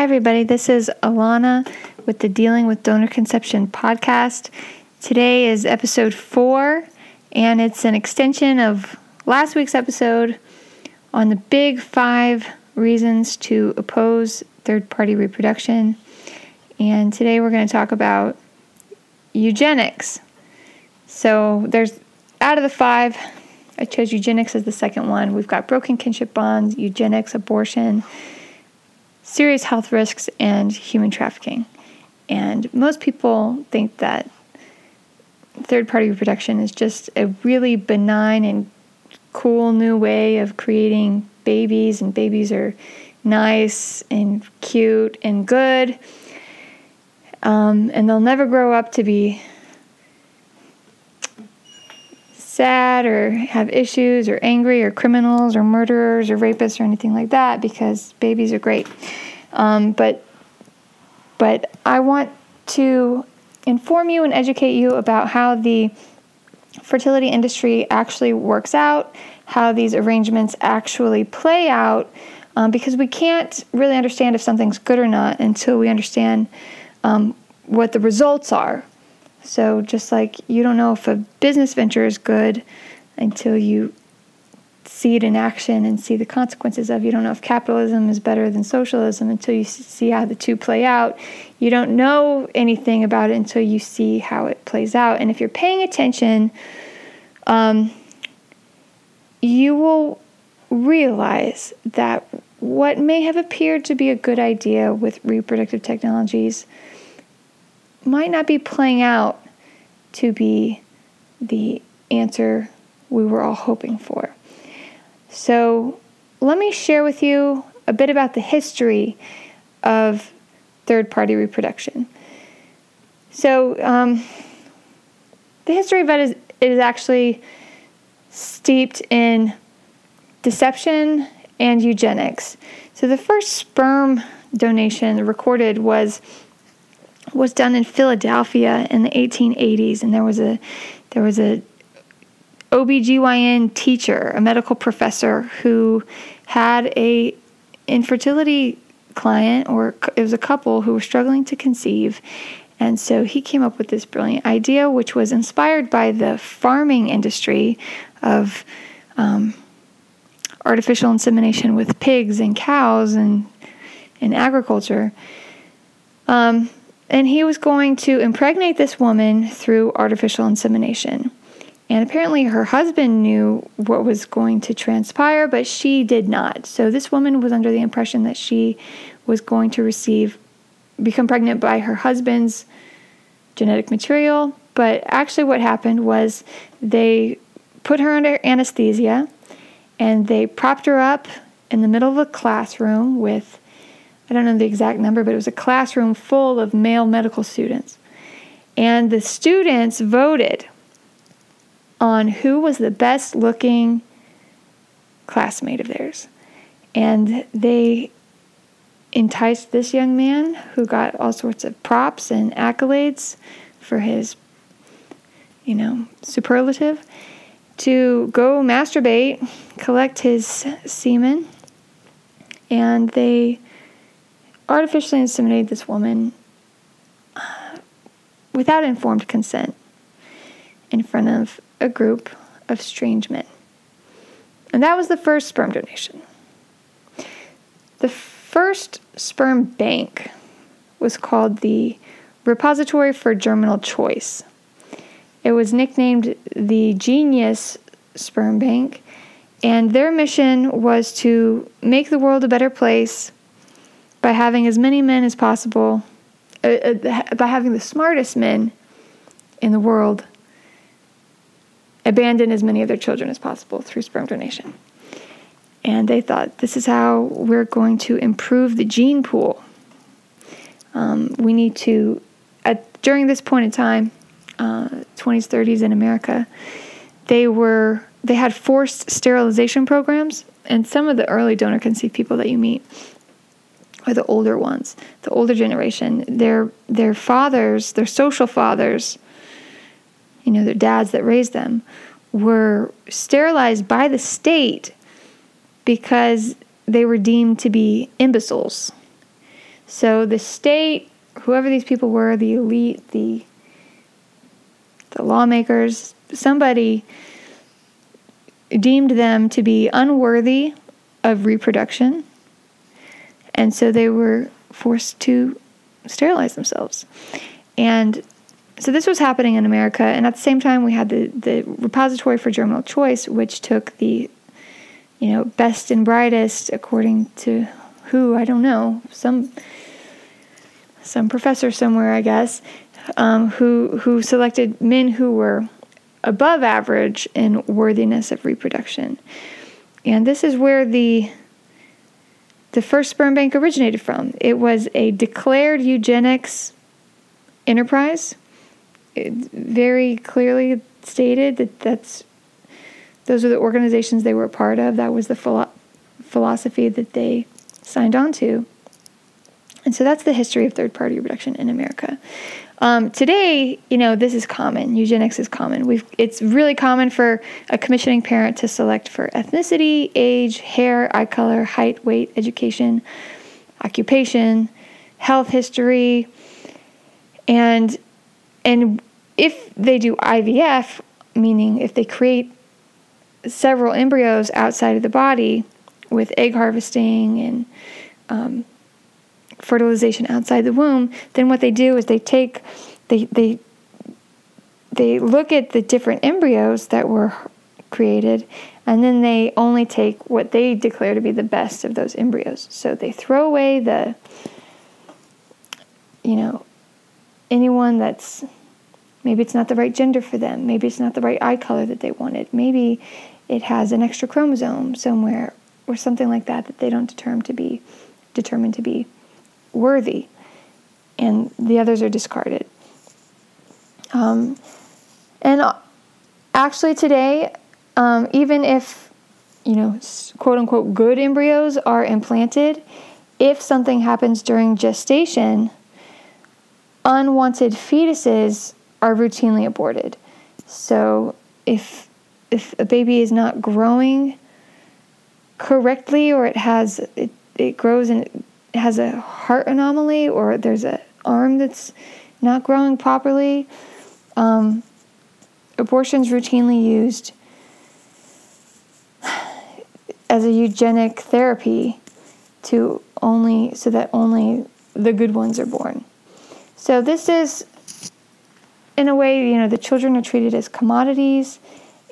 Hi, everybody. This is Alana with the Dealing with Donor Conception podcast. Today is episode four, and it's an extension of last week's episode on the big five reasons to oppose third party reproduction. And today we're going to talk about eugenics. So, there's out of the five, I chose eugenics as the second one. We've got broken kinship bonds, eugenics, abortion, serious health risks, and human trafficking. And most people think that third party reproduction is just a really benign and cool new way of creating babies, and babies are nice and cute and good. Um, and they'll never grow up to be sad or have issues or angry or criminals or murderers or rapists or anything like that because babies are great. Um, but but I want to inform you and educate you about how the fertility industry actually works out, how these arrangements actually play out, um, because we can't really understand if something's good or not until we understand um, what the results are. So, just like you don't know if a business venture is good until you see it in action and see the consequences of. You don't know if capitalism is better than socialism until you see how the two play out. You don't know anything about it until you see how it plays out. And if you're paying attention, um, you will realize that what may have appeared to be a good idea with reproductive technologies might not be playing out to be the answer we were all hoping for. So, let me share with you a bit about the history of third party reproduction. So, um, the history of it is, it is actually steeped in deception and eugenics. So, the first sperm donation recorded was was done in Philadelphia in the 1880s, and there was a there was a OBGYN teacher, a medical professor who had a infertility client or it was a couple who were struggling to conceive. And so he came up with this brilliant idea, which was inspired by the farming industry of um, artificial insemination with pigs and cows and in agriculture. Um, and he was going to impregnate this woman through artificial insemination. And apparently, her husband knew what was going to transpire, but she did not. So, this woman was under the impression that she was going to receive, become pregnant by her husband's genetic material. But actually, what happened was they put her under anesthesia and they propped her up in the middle of a classroom with I don't know the exact number, but it was a classroom full of male medical students. And the students voted on who was the best looking classmate of theirs. And they enticed this young man who got all sorts of props and accolades for his, you know, superlative to go masturbate, collect his semen, and they artificially inseminated this woman uh, without informed consent in front of a group of strange men. And that was the first sperm donation. The first sperm bank was called the Repository for Germinal Choice. It was nicknamed the Genius Sperm Bank, and their mission was to make the world a better place by having as many men as possible, uh, uh, by having the smartest men in the world abandon as many of their children as possible through sperm donation. And they thought this is how we're going to improve the gene pool. Um, we need to, at, during this point in time, uh, 20s, 30s in America, they were they had forced sterilization programs, and some of the early donor conceived people that you meet are the older ones, the older generation. Their their fathers, their social fathers, you know, their dads that raised them, were sterilized by the state because they were deemed to be imbeciles. So the state, whoever these people were, the elite, the the lawmakers, somebody deemed them to be unworthy of reproduction. And so they were forced to sterilize themselves. And so this was happening in America. And at the same time, we had the, the Repository for Germinal Choice, which took the you know best and brightest according to who I don't know some some professor somewhere I guess um, who who selected men who were above average in worthiness of reproduction. And this is where the the first sperm bank originated from. It was a declared eugenics enterprise. It very clearly stated that that's those are the organizations they were a part of. That was the philo- philosophy that they signed on to. And so that's the history of third party reproduction in America. Um, today, you know, this is common. Eugenics is common. We've, it's really common for a commissioning parent to select for ethnicity, age, hair, eye color, height, weight, education, occupation, health history, and and if they do IVF, meaning if they create several embryos outside of the body with egg harvesting and um, fertilization outside the womb, then what they do is they take they they they look at the different embryos that were created and then they only take what they declare to be the best of those embryos. So they throw away the you know anyone that's maybe it's not the right gender for them, maybe it's not the right eye color that they wanted. Maybe it has an extra chromosome somewhere or something like that that they don't determine to be determined to be worthy, and the others are discarded. Um, and actually, today, um, even if you know, quote unquote, good embryos are implanted, if something happens during gestation, unwanted fetuses are routinely aborted. So if if a baby is not growing correctly or it has it, it grows and has a heart anomaly or there's an arm that's not growing properly um, abortion's routinely used as a eugenic therapy to only so that only the good ones are born so this is in a way you know the children are treated as commodities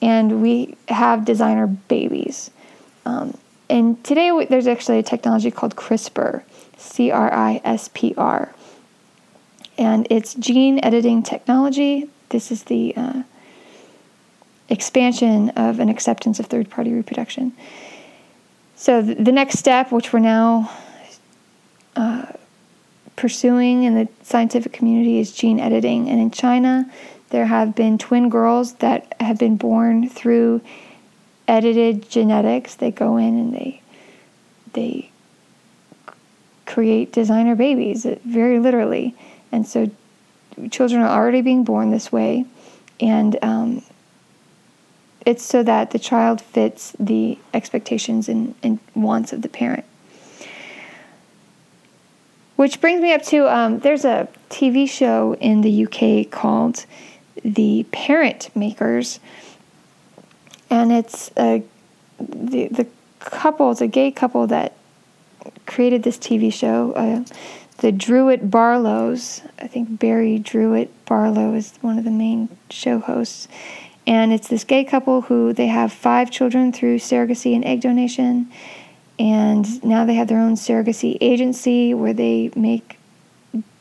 and we have designer babies. Um, and today there's actually a technology called CRISPR, C R I S P R. And it's gene editing technology. This is the uh, expansion of an acceptance of third party reproduction. So the next step, which we're now uh, pursuing in the scientific community, is gene editing. And in China, there have been twin girls that have been born through edited genetics. They go in and they they create designer babies, very literally. And so children are already being born this way, and um, it's so that the child fits the expectations and, and wants of the parent. Which brings me up to um, there's a TV show in the UK called the parent makers, and it's a the the couple, it's a gay couple that created this TV show. Uh, the Drewitt-Barlows, I think Barry Druitt Barlow is one of the main show hosts, and it's this gay couple who they have five children through surrogacy and egg donation, and now they have their own surrogacy agency where they make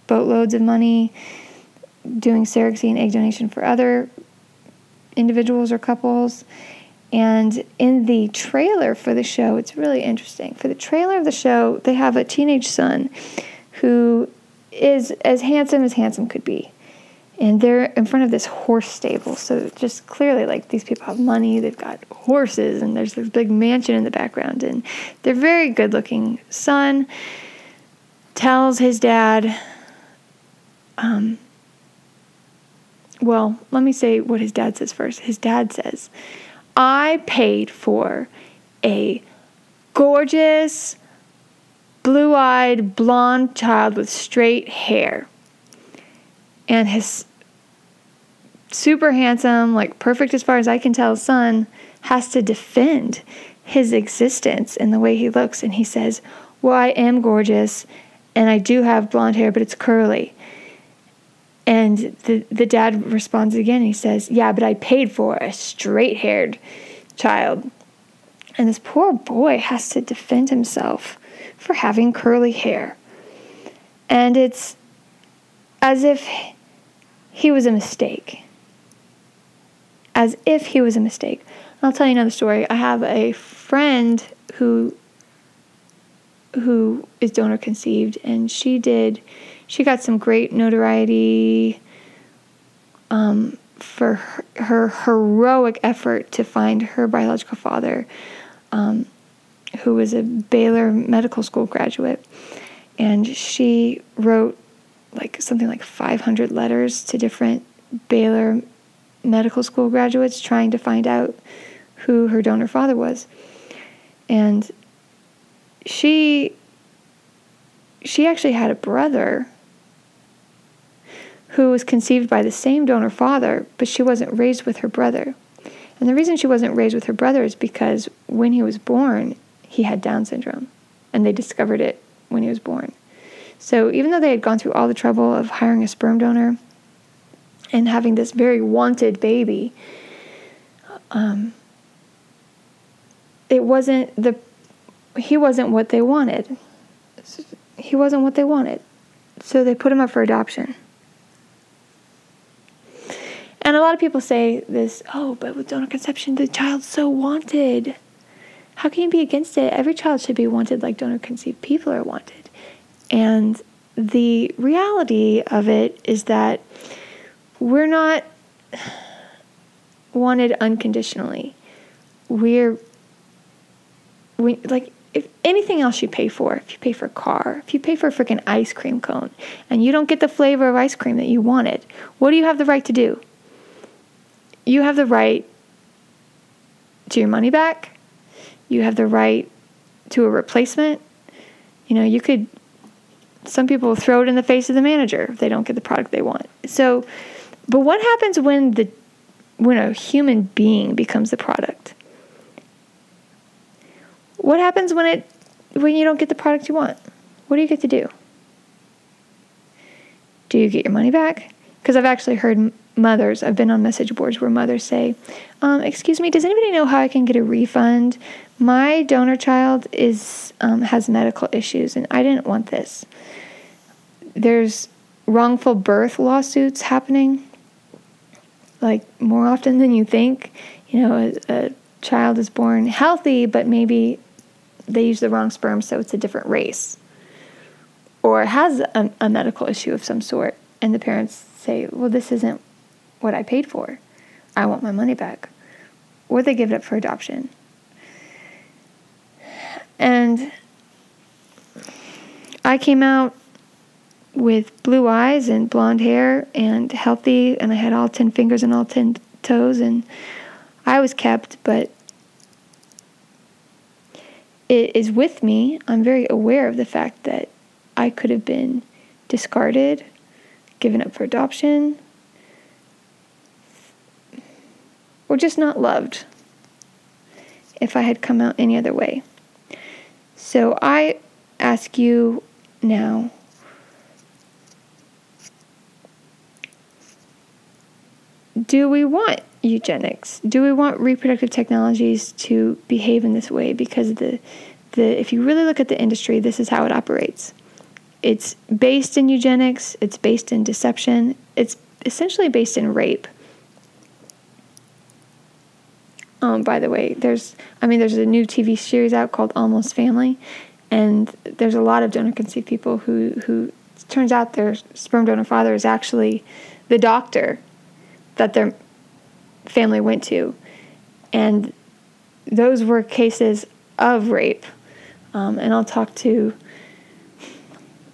boatloads of money doing surrogacy and egg donation for other individuals or couples. And in the trailer for the show, it's really interesting. For the trailer of the show, they have a teenage son who is as handsome as handsome could be. And they're in front of this horse stable. So just clearly, like, these people have money, they've got horses, and there's this big mansion in the background. And they're very good looking. Son tells his dad, um, well, let me say what his dad says first. His dad says, I paid for a gorgeous blue eyed, blonde child with straight hair. And his super handsome, like perfect as far as I can tell, son has to defend his existence and the way he looks. And he says, Well, I am gorgeous and I do have blonde hair, but it's curly. And the, the dad responds again. He says, Yeah, but I paid for a straight haired child. And this poor boy has to defend himself for having curly hair. And it's as if he was a mistake. As if he was a mistake. I'll tell you another story. I have a friend who who is donor conceived and she did she got some great notoriety um, for her, her, heroic effort to find her biological father um, who was a Baylor Medical School graduate and she wrote like something like 500 letters to different Baylor medical school graduates trying to find out who her donor father was. And she she actually had a brother who was conceived by the same donor father, but she wasn't raised with her brother. And the reason she wasn't raised with her brother is because when he was born, he had Down syndrome, and they discovered it when he was born. So even though they had gone through all the trouble of hiring a sperm donor and having this very wanted baby, um, it wasn't the he wasn't what they wanted. He wasn't what they wanted. So they put him up for adoption. And a lot of people say this, oh, but with donor conception, the child's so wanted. How can you be against it? Every child should be wanted like donor conceived people are wanted. And the reality of it is that we're not wanted unconditionally. We're we like if anything else you pay for, if you pay for a car, if you pay for a freaking ice cream cone and you don't get the flavor of ice cream that you wanted, what do you have the right to do? You have the right to your money back. You have the right to a replacement. You know, you could some people throw it in the face of the manager if they don't get the product they want. So, but what happens when the when a human being becomes the product? What happens when it when you don't get the product you want? What do you get to do? Do you get your money back? Because I've actually heard mothers, I've been on message boards where mothers say, um, Excuse me, does anybody know how I can get a refund? My donor child is um, has medical issues and I didn't want this. There's wrongful birth lawsuits happening, like more often than you think. You know, a, a child is born healthy, but maybe they use the wrong sperm, so it's a different race, or has a, a medical issue of some sort, and the parents say, Well, this isn't what I paid for. I want my money back. Or they give it up for adoption. And I came out with blue eyes and blonde hair and healthy, and I had all 10 fingers and all 10 toes, and I was kept, but it is with me. I'm very aware of the fact that I could have been discarded, given up for adoption, or just not loved if I had come out any other way. So I ask you now do we want eugenics? Do we want reproductive technologies to behave in this way? Because the the if you really look at the industry, this is how it operates. It's based in eugenics, it's based in deception, it's essentially based in rape. Um, by the way, there's I mean there's a new TV series out called Almost Family, and there's a lot of donor conceived people who who turns out their sperm donor father is actually the doctor that their family went to. And those were cases of rape. Um, and I'll talk to,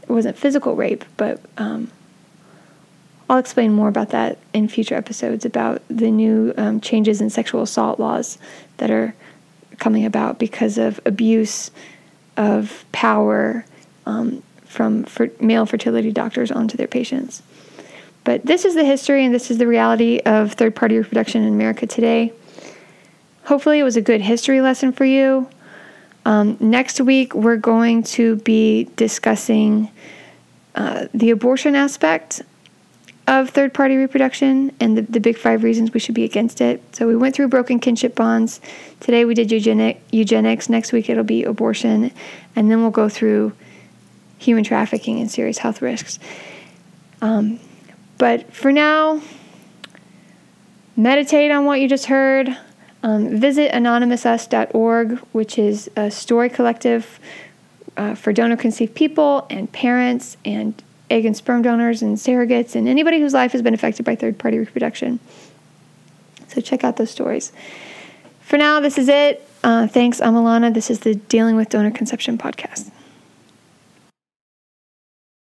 it wasn't physical rape, but um, I'll explain more about that in future episodes about the new um, changes in sexual assault laws that are coming about because of abuse of power um, from male fertility doctors onto their patients. But this is the history and this is the reality of third party reproduction in America today. Hopefully, it was a good history lesson for you. Um, next week, we're going to be discussing uh, the abortion aspect of third party reproduction and the, the big five reasons we should be against it. So, we went through broken kinship bonds. Today, we did eugenic, eugenics. Next week, it'll be abortion. And then we'll go through human trafficking and serious health risks. Um, but for now, meditate on what you just heard. Um, visit anonymousus.org, which is a story collective uh, for donor conceived people and parents and egg and sperm donors and surrogates and anybody whose life has been affected by third party reproduction. So check out those stories. For now, this is it. Uh, thanks. I'm Alana. This is the Dealing with Donor Conception podcast.